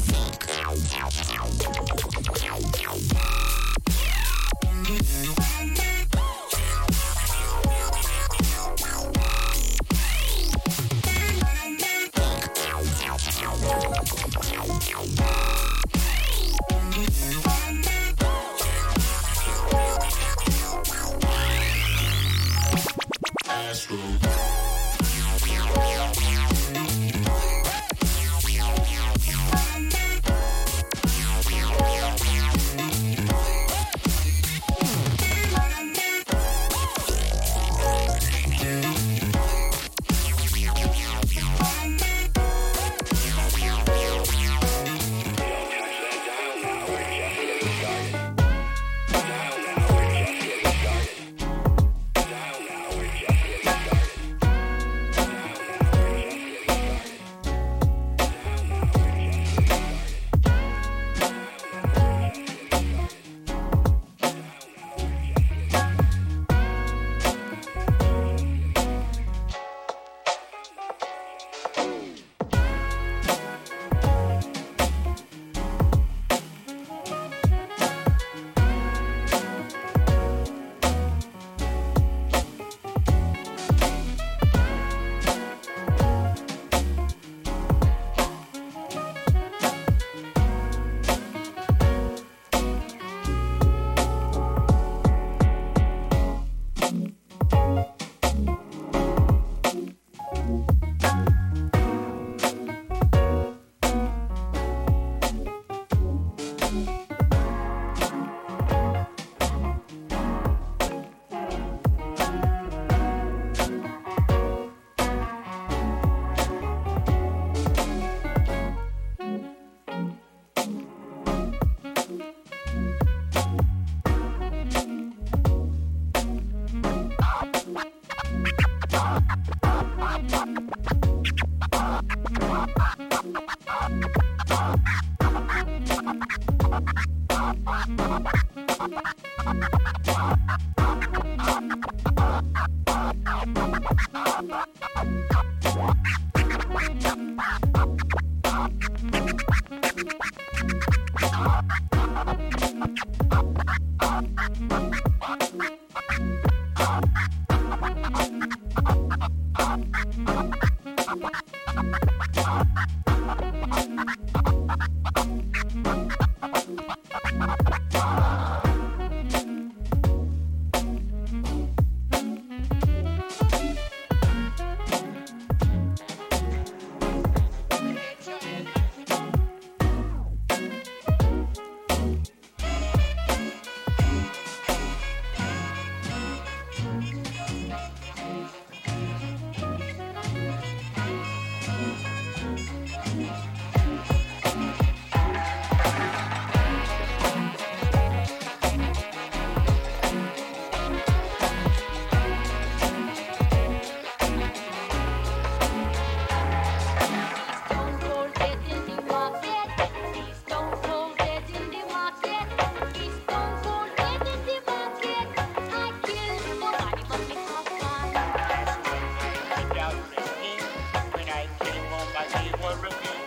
Thank you. one, really.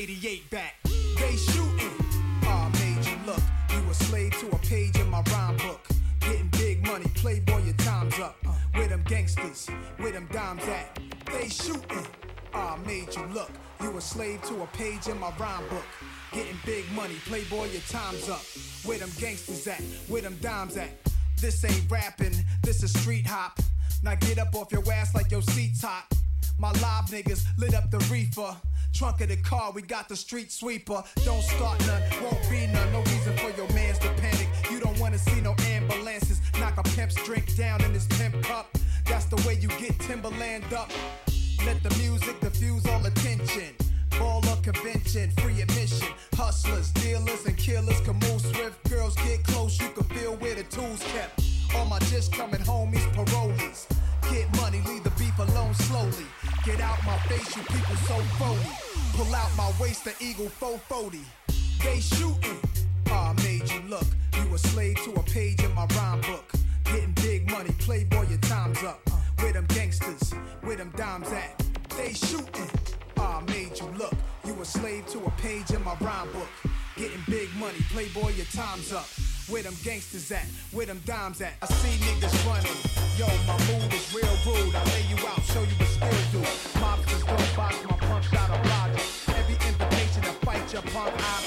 88 back. They shooting. Ah, made you look. You a slave to a page in my rhyme book. Getting big money, playboy, your time's up. Where them gangsters, where them dimes at? They shooting. Ah, made you look. You a slave to a page in my rhyme book. Getting big money, playboy, your time's up. Where them gangsters at? Where them dimes at? This ain't rapping, this is street hop. Now get up off your ass like your seat's hot. My live niggas lit up the reefer. Trunk of the car, we got the street sweeper. Don't start none, won't be none. No reason for your mans to panic. You don't wanna see no ambulances. Knock a pimp's drink down in his pimp cup. That's the way you get Timberland up. Let the music diffuse all attention. Baller convention, free admission. Hustlers, dealers, and killers can move swift. Girls get close, you can feel where the tools kept. All my just coming homies, parolees. Get Get out my face, you people so phony. Pull out my waist, the eagle 440. They shooting. Ah, made you look. You a slave to a page in my rhyme book. Getting big money, playboy, your time's up. Where them gangsters, where them dimes at? They shooting. Ah, made you look. You a slave to a page in my rhyme book. Getting big money, playboy, your time's up. Where them gangsters at? Where them dimes at? I see niggas running. Yo, my mood is real rude. I lay you out, show you what skill do. Mobsters don't box my punch out of logic. Every invitation to fight your punk options.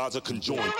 Sides are conjoined.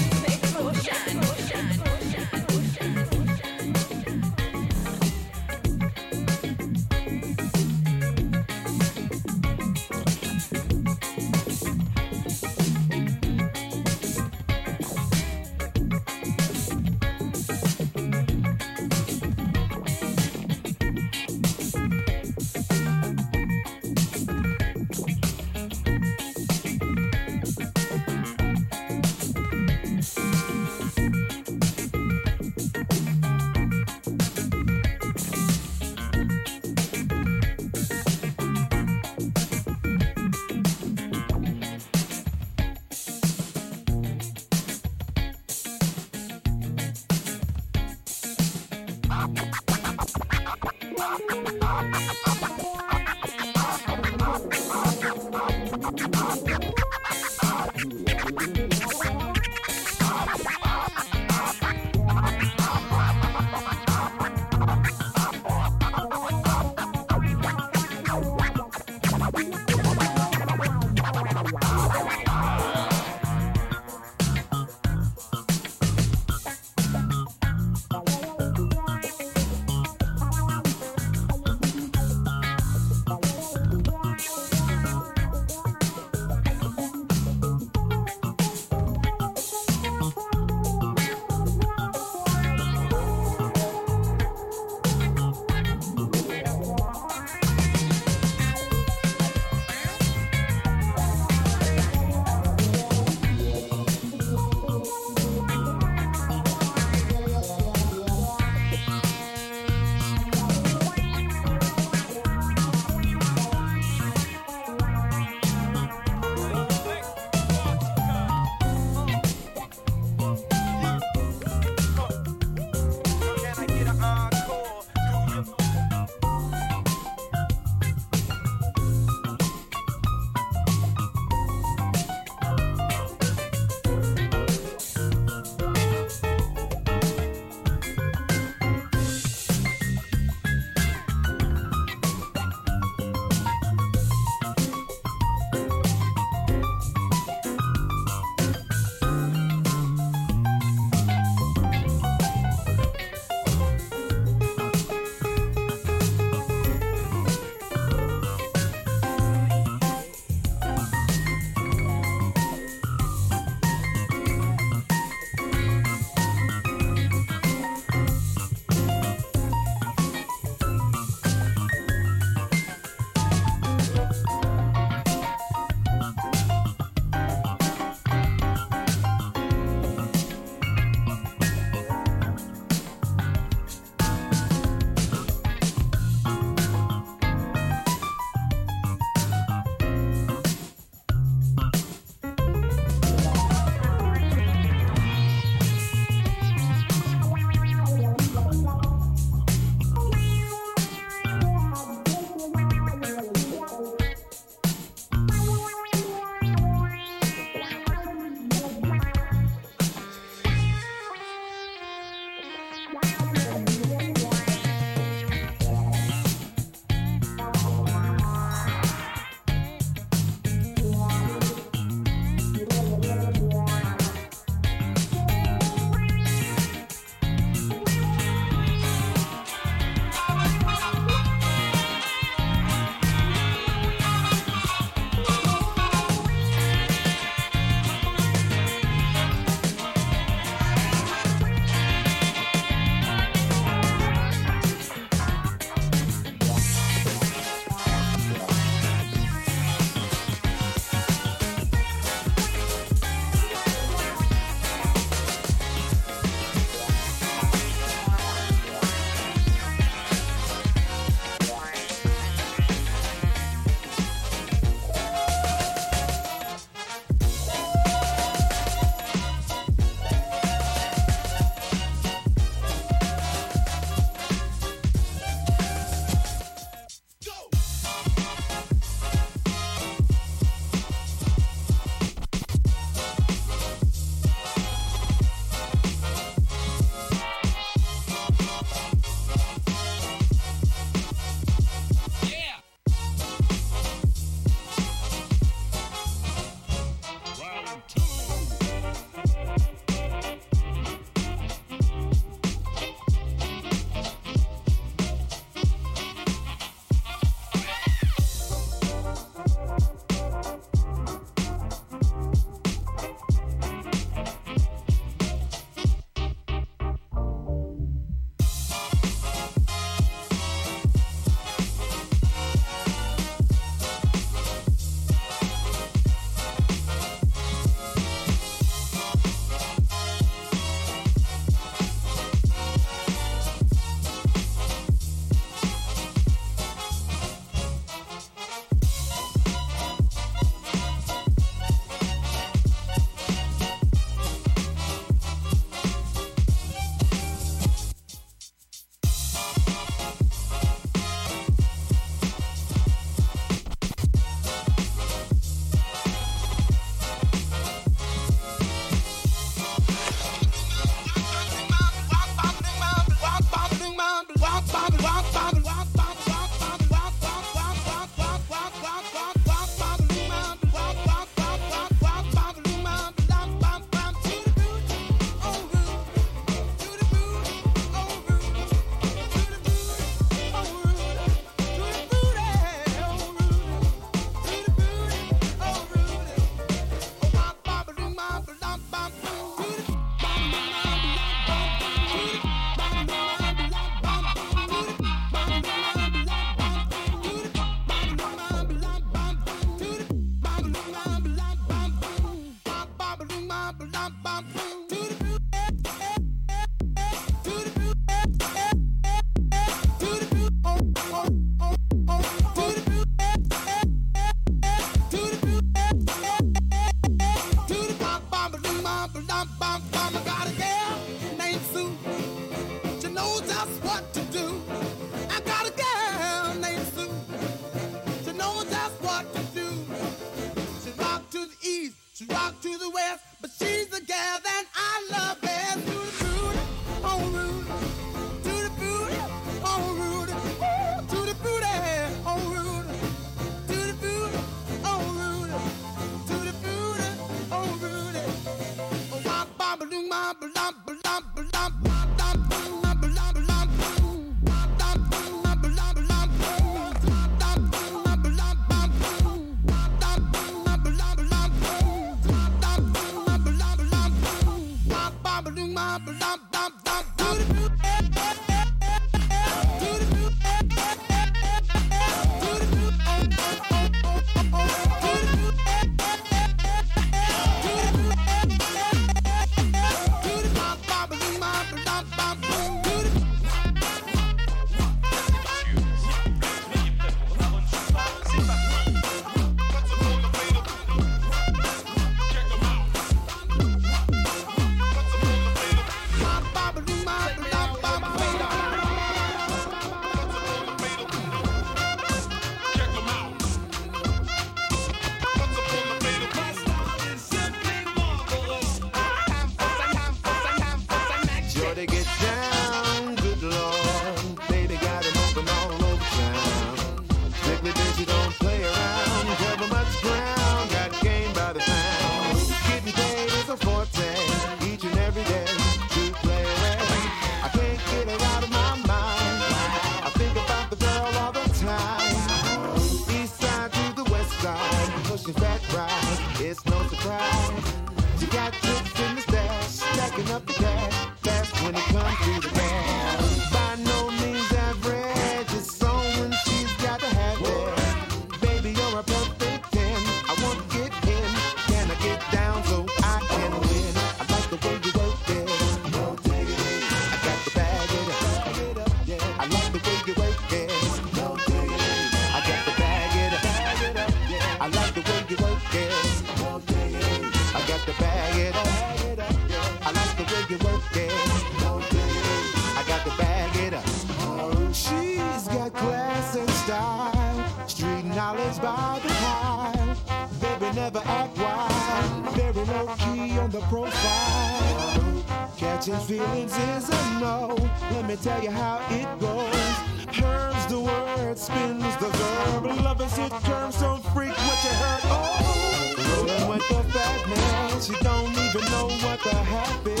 feelings is a no. Let me tell you how it goes. Curves the word, spins the verb. Lovers hit curves, don't freak what you heard. Oh, rolling with the fat now. She don't even know what the half is.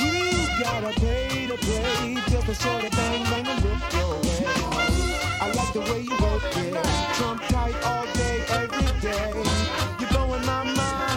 You gotta pay to play just the sort of bang, that can rip your way. I like the way you work it. Trump tight all day, every day. You're blowing my mind.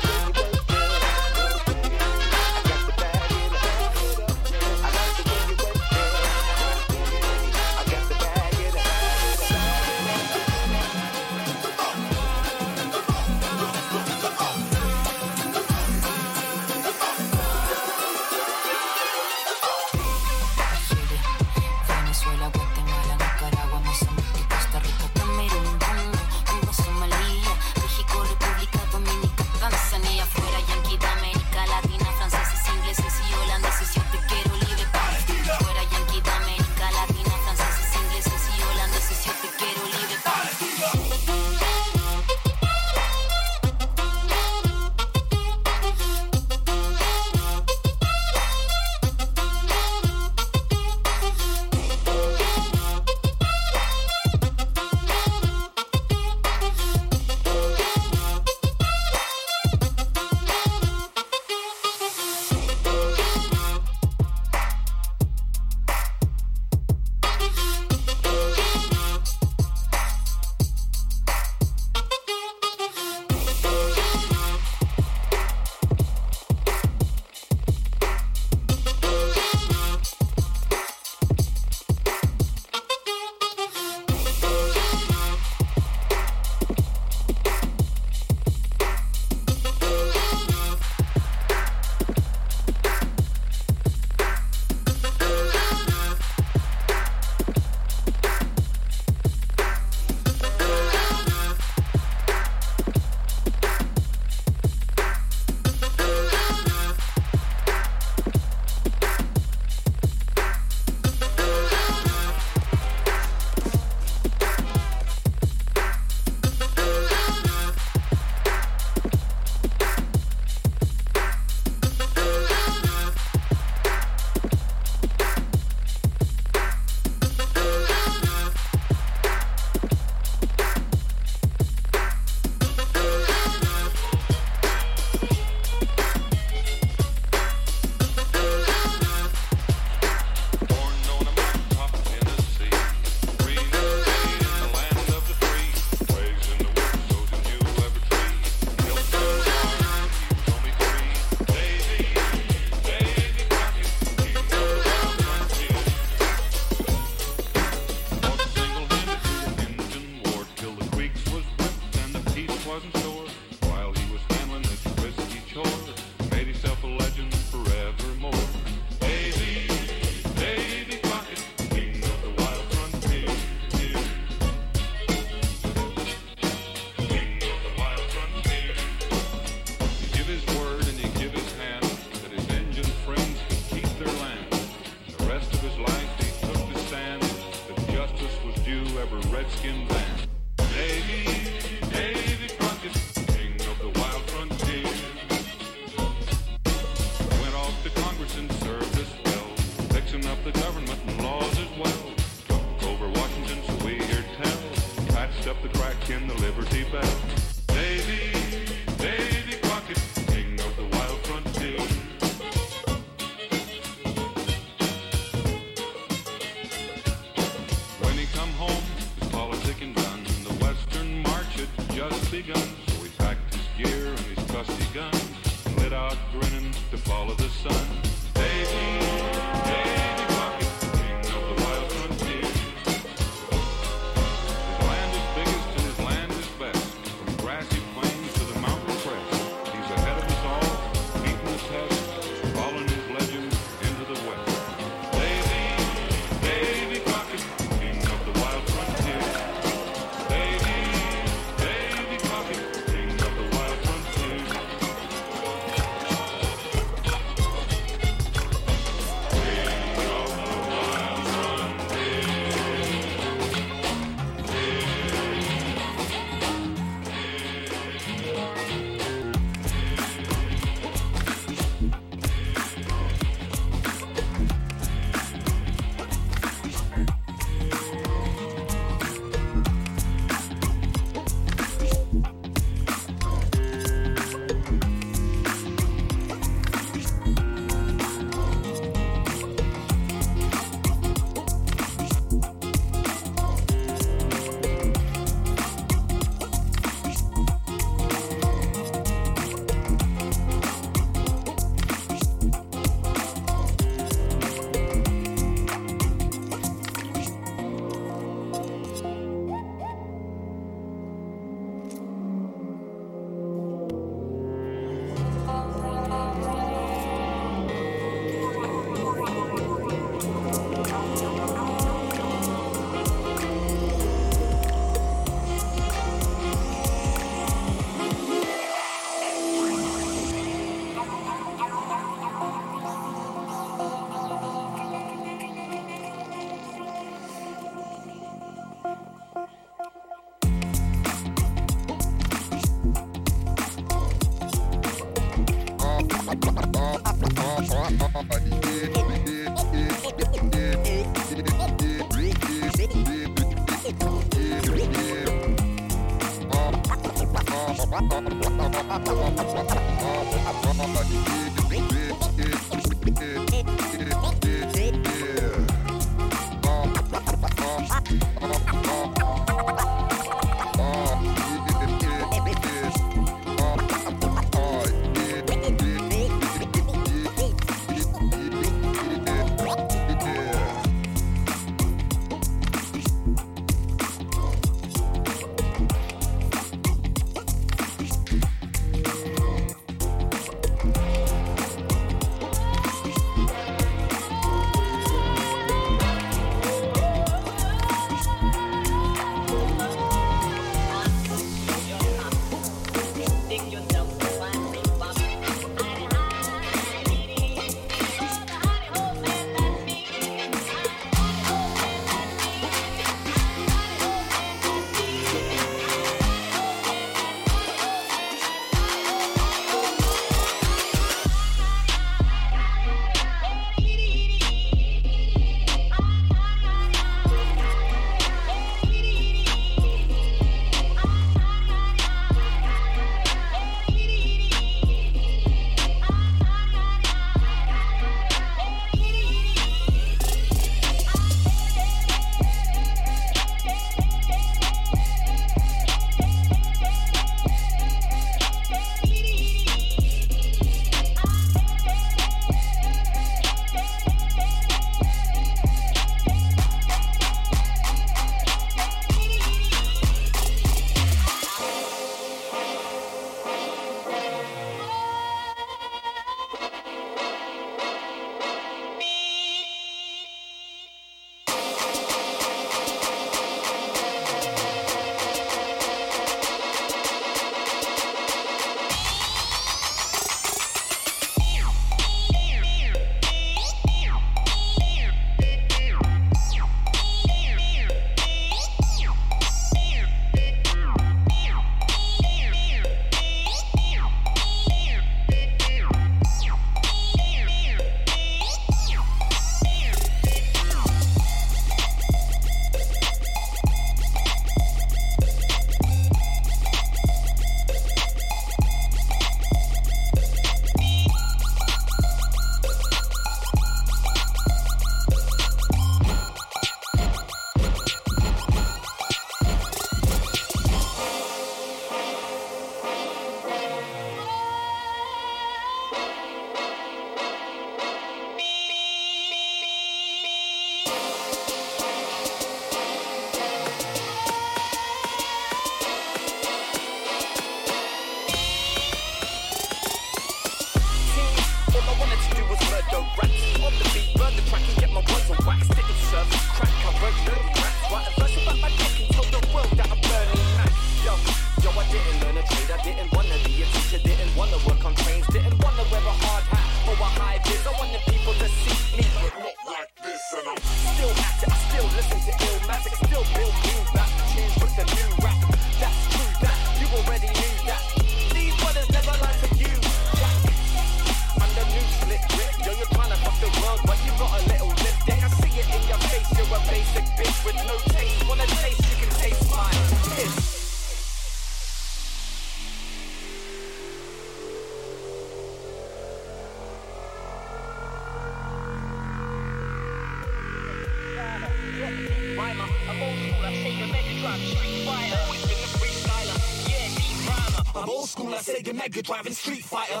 Mega Drive and Street Fighter.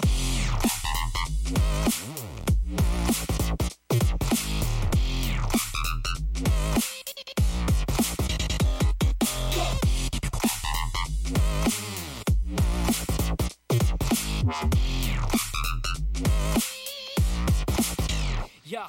Yeah.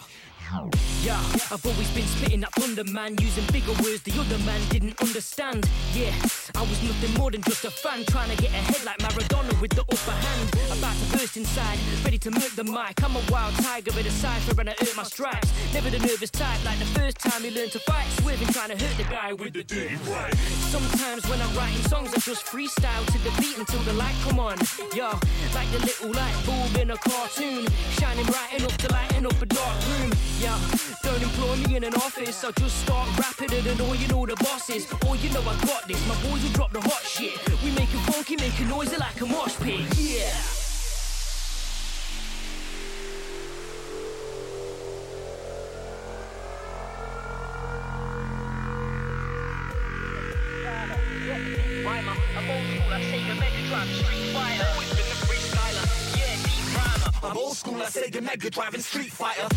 Yeah, I've always been spitting that thunder, man, using bigger words the other man didn't understand. Yeah, I was nothing more than just a fan, trying to get ahead like Maradona with the upper hand. About to burst inside, ready to murk the mic. I'm a wild tiger with a cipher and I earn my stripes. Never the nervous type, like the first time you learn to fight, swerving, trying to hurt the guy with the dirty right. Sometimes when I'm writing songs, I just freestyle to the beat until the light come on. Yo, like the little light bulb in a cartoon, shining bright enough to lighten up a dark room. Yeah, don't employ me in an office. I'll just start rapping and all the bosses. All you know I got this. My boys will drop the hot shit. We make it funky, make it noisy like a mosh pit. Yeah. I'm old school, I say the Mega Drive, Street Fighter. A. I'm old school, I say the Mega Street Fighter.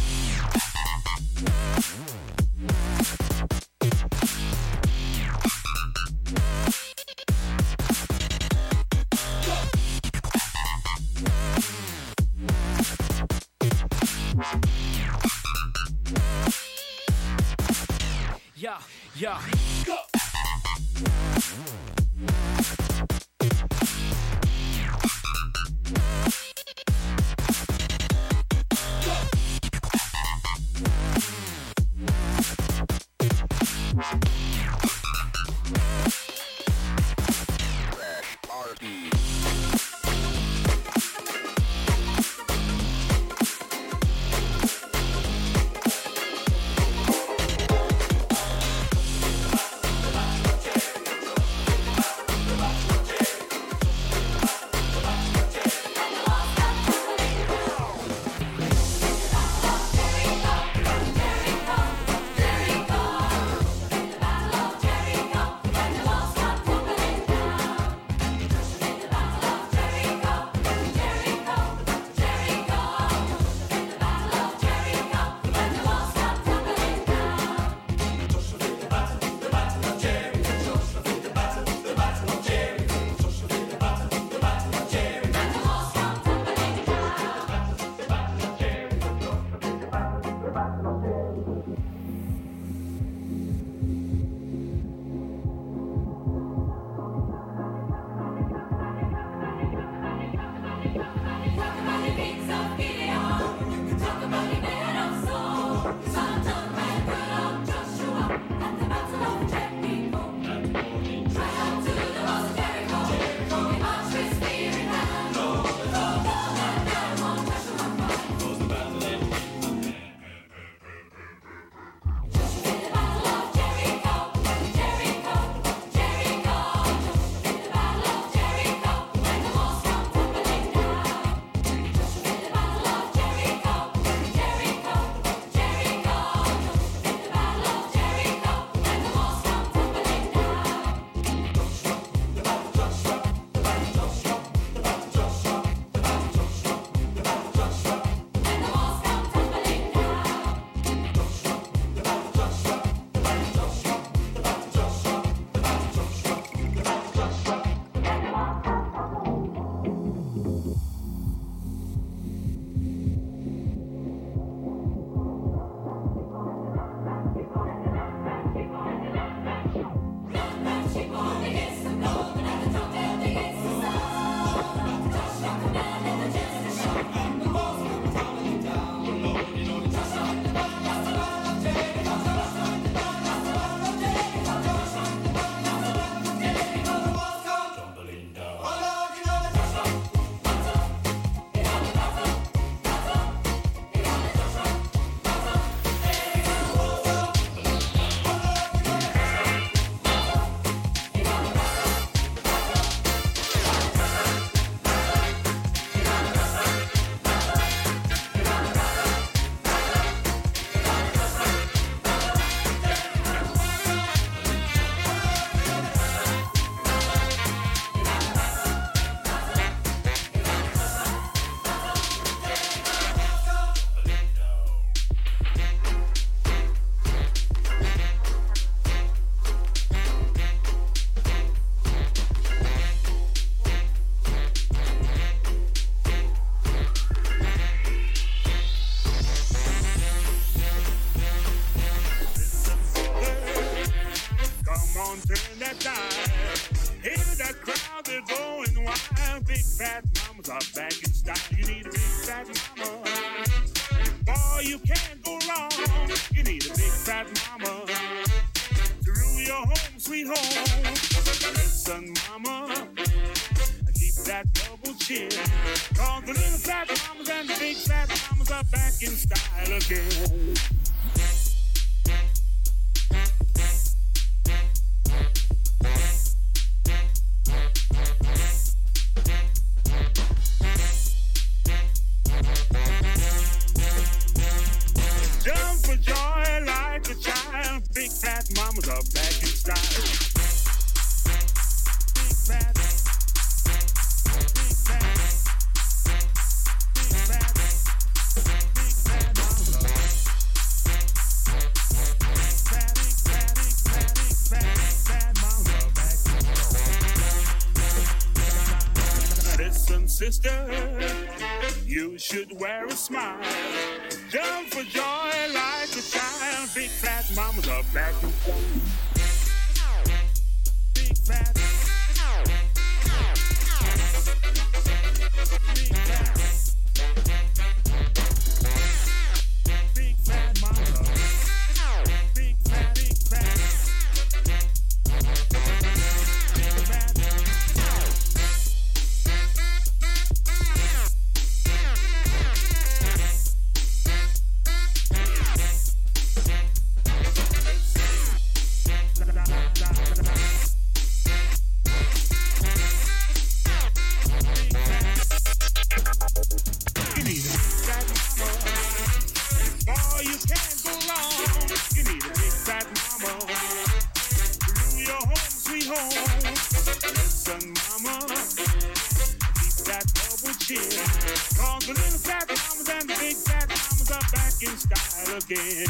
are back in style again.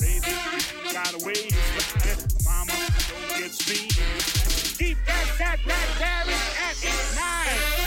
Baby, you got a way to fly. Mama, don't get speed. Keep that, that, that, that, that at its nine.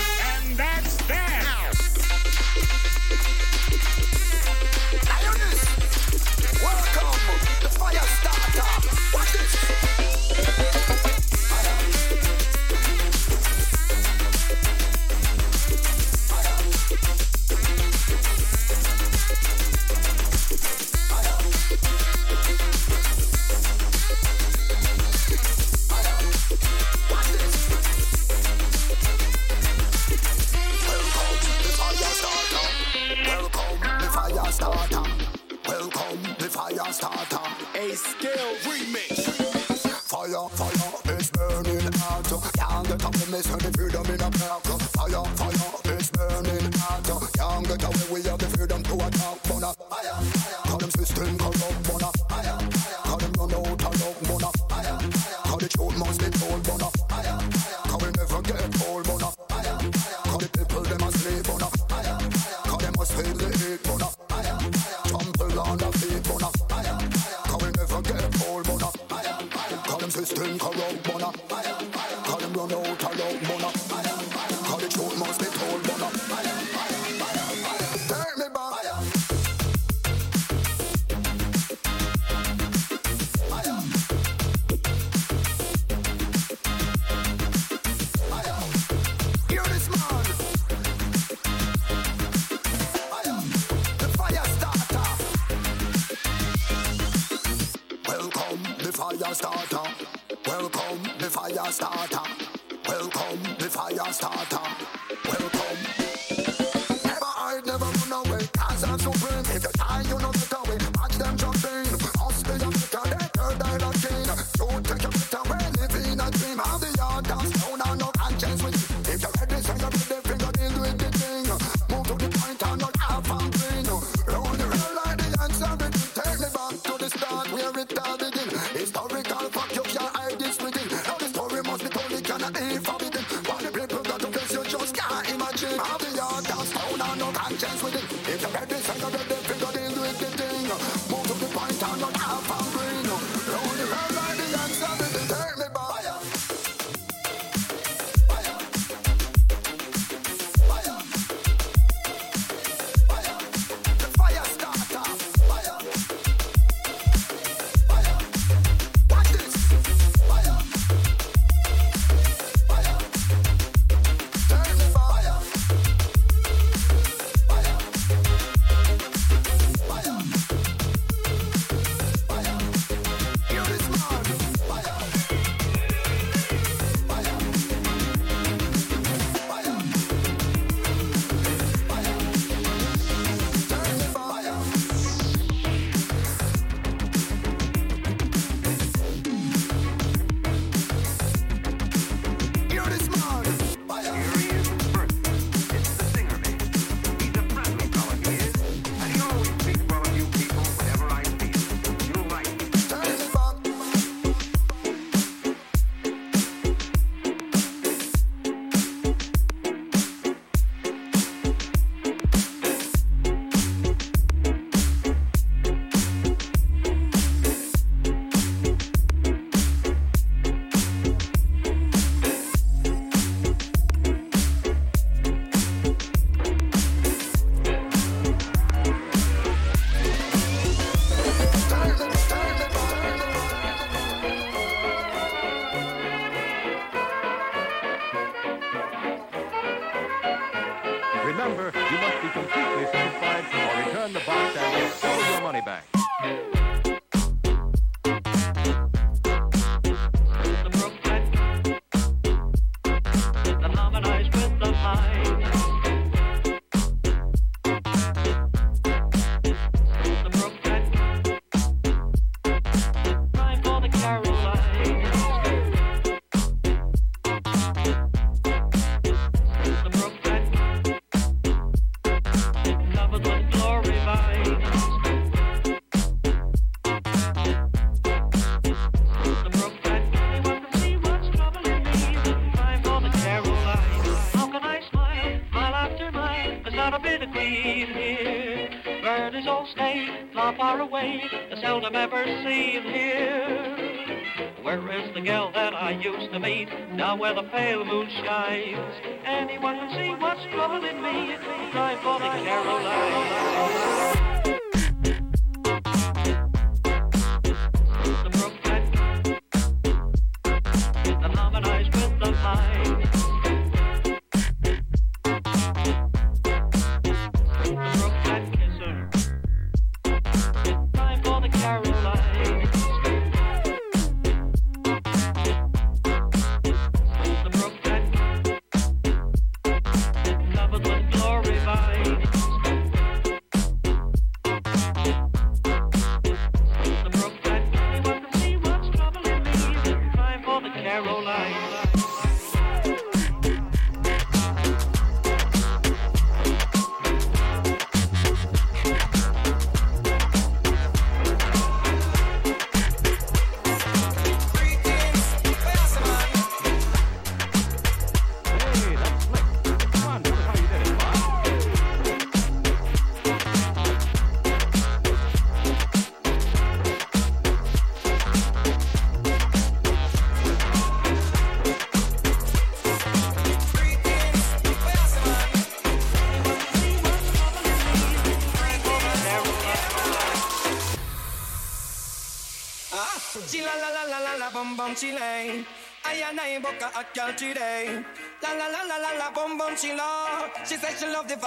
Where the pale moon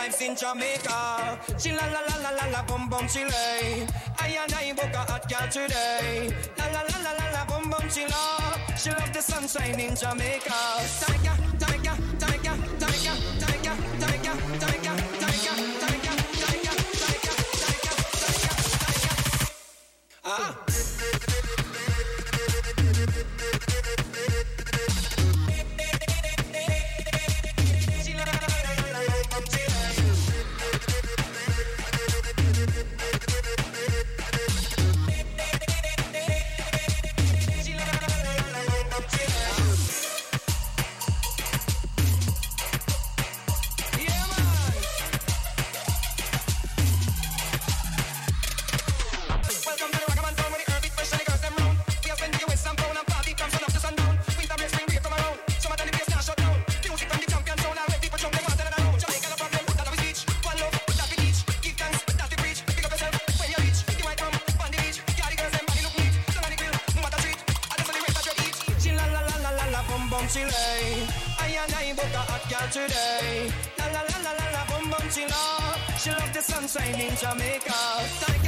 vibes in Jamaica. She la la la la la la bum bum chile. I and I book a hot girl today. La la la la la la bum bum chila. She love the sunshine in Jamaica. today. La la la la la la, boom boom ah. she love. She love the sunshine in Jamaica.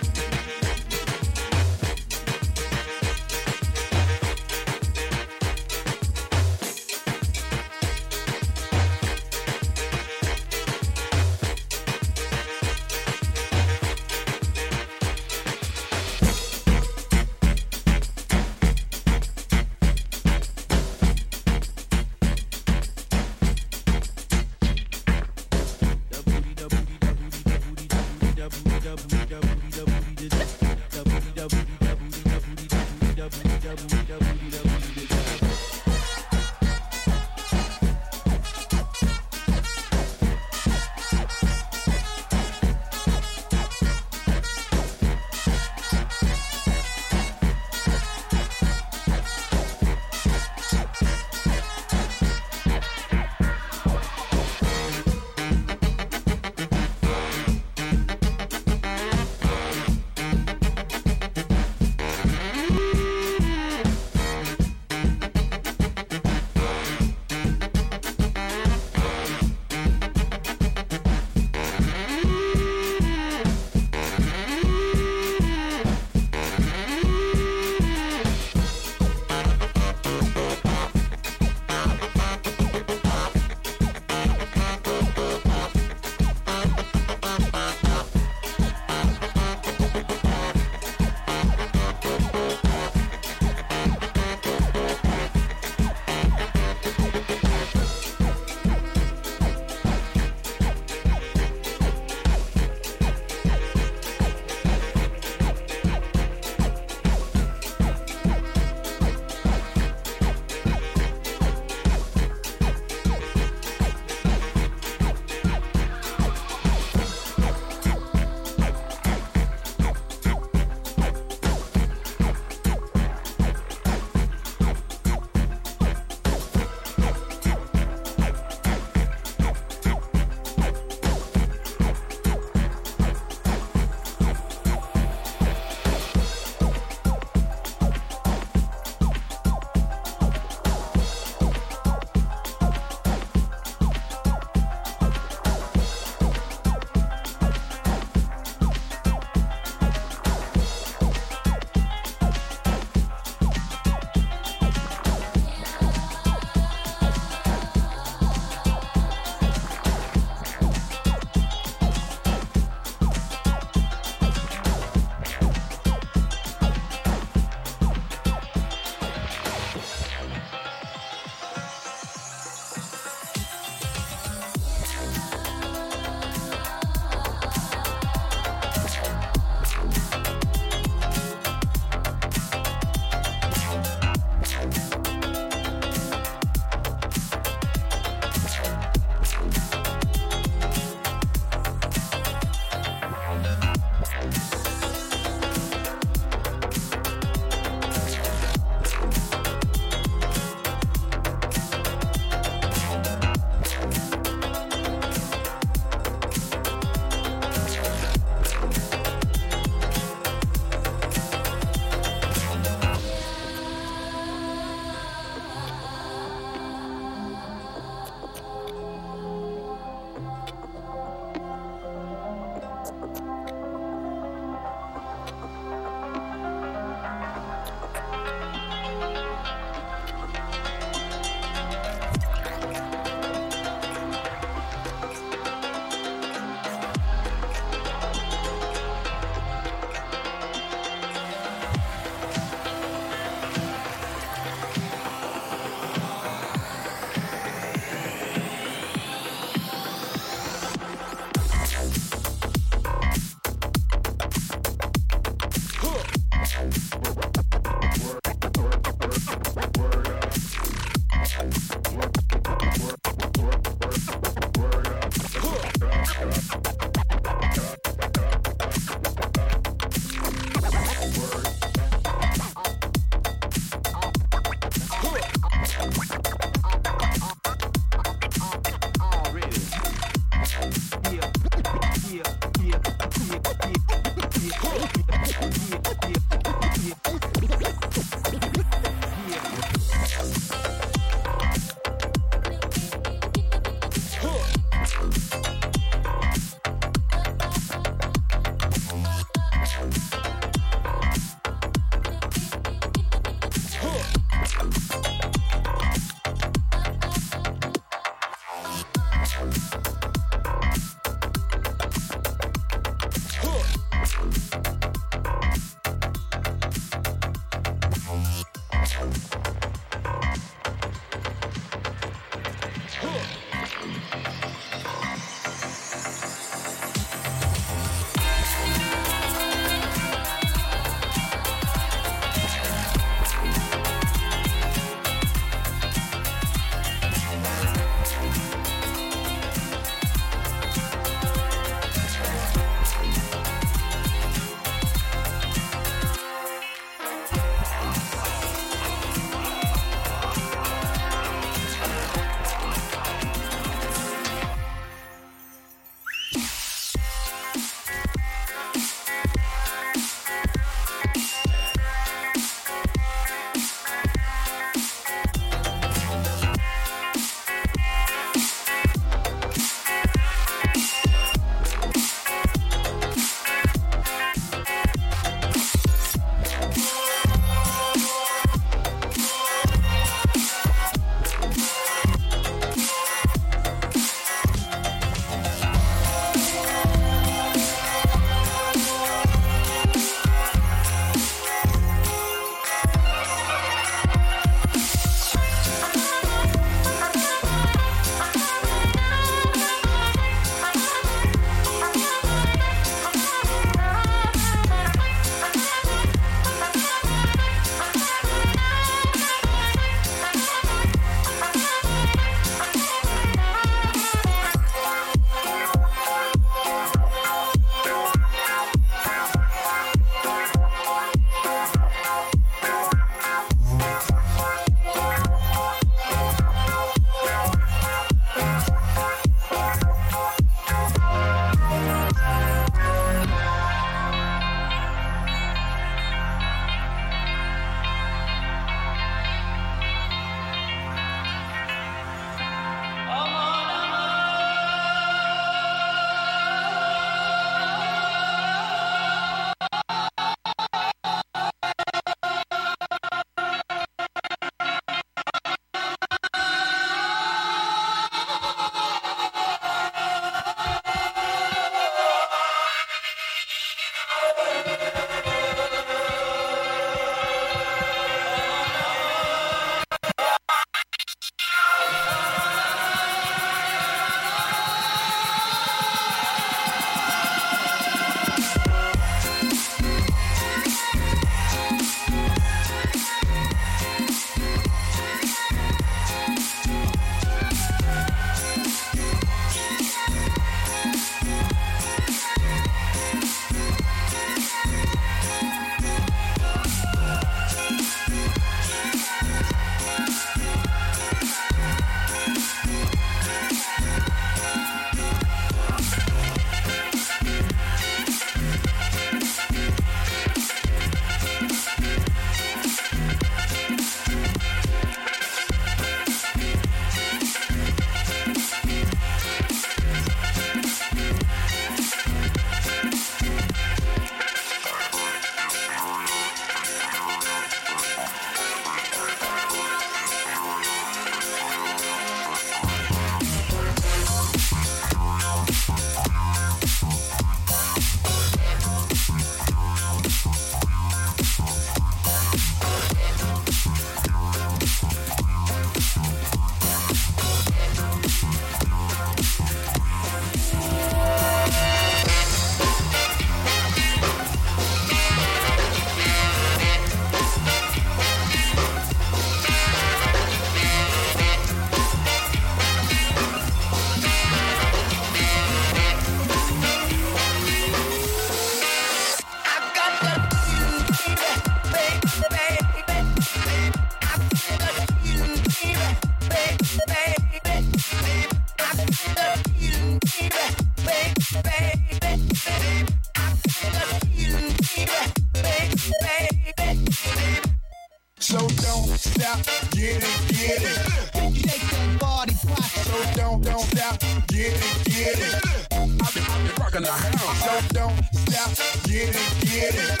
Stop, get it, get it. Shake that body, pop. So don't, don't stop, get it, get it. I've been, I've been rocking the house. So don't stop, get it, get it.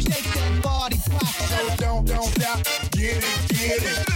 Shake that body, pop. So don't, don't stop, get it, get it.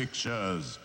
Pictures.